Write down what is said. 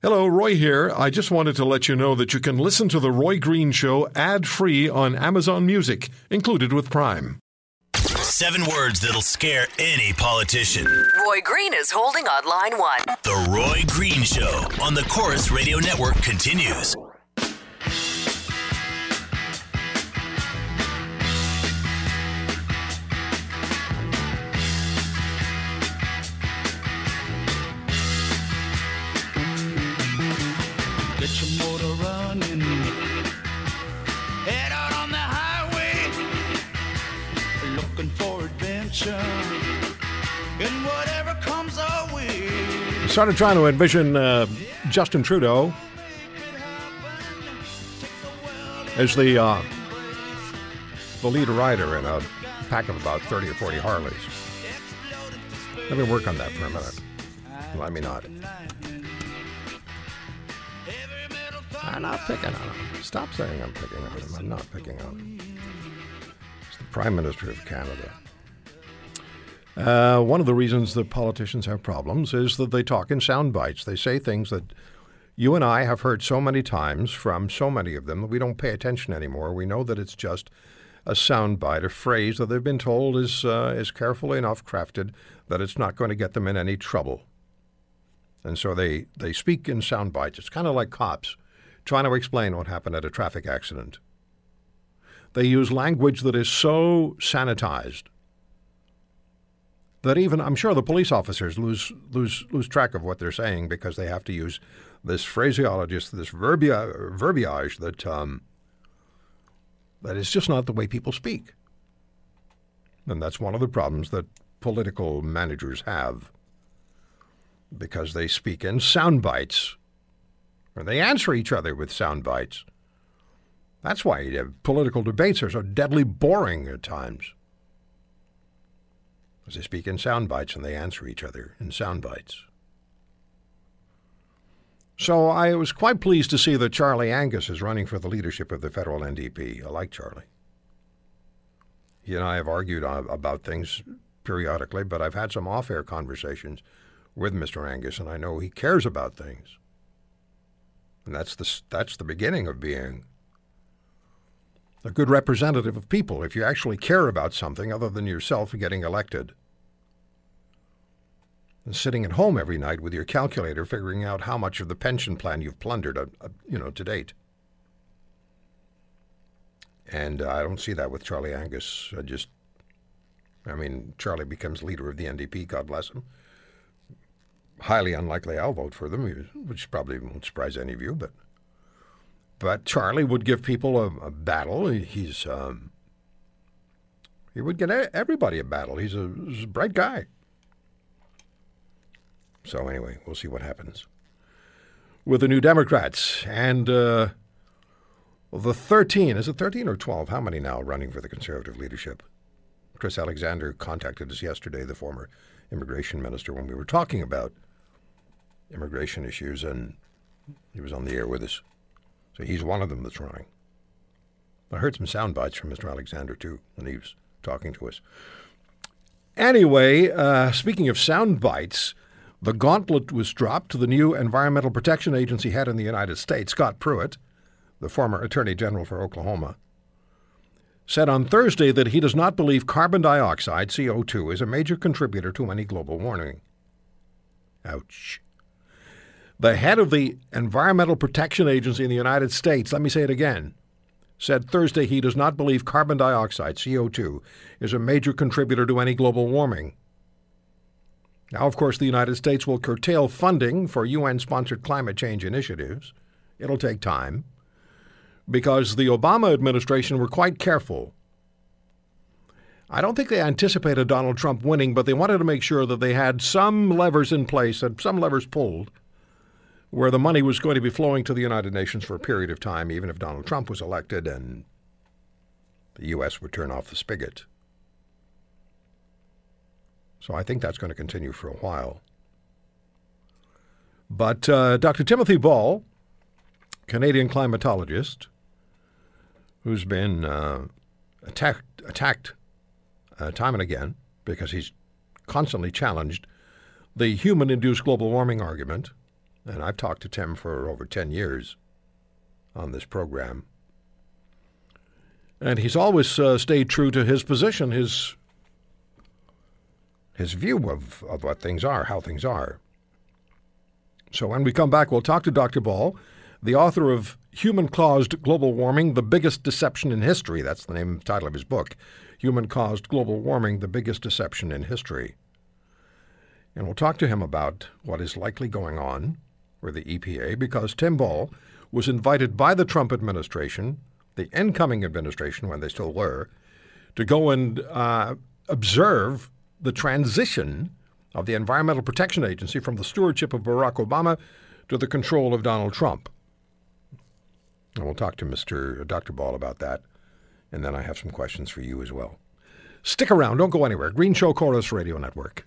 Hello, Roy here. I just wanted to let you know that you can listen to The Roy Green Show ad free on Amazon Music, included with Prime. Seven words that'll scare any politician. Roy Green is holding on line one. The Roy Green Show on the Corus Radio Network continues. Started trying to envision uh, Justin Trudeau as the uh, the lead rider in a pack of about 30 or 40 Harleys. Let me work on that for a minute. Let me not. I'm not picking on him. Stop saying I'm picking on him. I'm not picking on him. It's the Prime Minister of Canada. Uh, one of the reasons that politicians have problems is that they talk in sound bites. They say things that you and I have heard so many times from so many of them that we don't pay attention anymore. We know that it's just a sound bite, a phrase that they've been told is uh, is carefully enough crafted that it's not going to get them in any trouble. And so they, they speak in sound bites. It's kind of like cops trying to explain what happened at a traffic accident. They use language that is so sanitized that even I'm sure the police officers lose lose lose track of what they're saying because they have to use this phraseology, this verbia, verbiage that um, that is just not the way people speak, and that's one of the problems that political managers have because they speak in sound bites or they answer each other with sound bites. That's why uh, political debates are so deadly boring at times. Because they speak in sound bites and they answer each other in sound bites. So I was quite pleased to see that Charlie Angus is running for the leadership of the federal NDP. I like Charlie. He and I have argued about things periodically, but I've had some off air conversations with Mr. Angus, and I know he cares about things. And that's the, that's the beginning of being a good representative of people if you actually care about something other than yourself getting elected. And sitting at home every night with your calculator figuring out how much of the pension plan you've plundered, uh, uh, you know, to date. And uh, I don't see that with Charlie Angus. I just, I mean, Charlie becomes leader of the NDP, God bless him. Highly unlikely I'll vote for them, which probably won't surprise any of you, but but Charlie would give people a, a battle. He's um, he would get everybody a battle. He's a, he's a bright guy. So anyway, we'll see what happens with the New Democrats and uh, the 13. Is it 13 or 12? How many now running for the Conservative leadership? Chris Alexander contacted us yesterday, the former immigration minister, when we were talking about immigration issues, and he was on the air with us. So he's one of them that's running. I heard some sound bites from Mr. Alexander, too, when he was talking to us. Anyway, uh, speaking of sound bites, the gauntlet was dropped to the new Environmental Protection Agency head in the United States, Scott Pruitt, the former Attorney General for Oklahoma, said on Thursday that he does not believe carbon dioxide, CO2, is a major contributor to any global warming. Ouch. The head of the Environmental Protection Agency in the United States, let me say it again, said Thursday he does not believe carbon dioxide, CO2, is a major contributor to any global warming. Now, of course, the United States will curtail funding for UN sponsored climate change initiatives. It'll take time because the Obama administration were quite careful. I don't think they anticipated Donald Trump winning, but they wanted to make sure that they had some levers in place, and some levers pulled, where the money was going to be flowing to the United Nations for a period of time, even if Donald Trump was elected and the U.S. would turn off the spigot. So I think that's going to continue for a while. But uh, Dr. Timothy Ball, Canadian climatologist, who's been uh, attacked, attacked uh, time and again because he's constantly challenged the human induced global warming argument and I've talked to Tim for over 10 years on this program. And he's always uh, stayed true to his position, his, his view of, of what things are, how things are. So when we come back, we'll talk to Dr. Ball, the author of Human Caused Global Warming, The Biggest Deception in History. That's the name title of his book. Human Caused Global Warming, The Biggest Deception in History. And we'll talk to him about what is likely going on with the EPA because Tim Ball was invited by the Trump administration, the incoming administration when they still were, to go and uh, observe the transition of the Environmental Protection Agency from the stewardship of Barack Obama to the control of Donald Trump. And we'll talk to Mr. Dr. Ball about that. And then I have some questions for you as well. Stick around. Don't go anywhere. Green Show Corus Radio Network.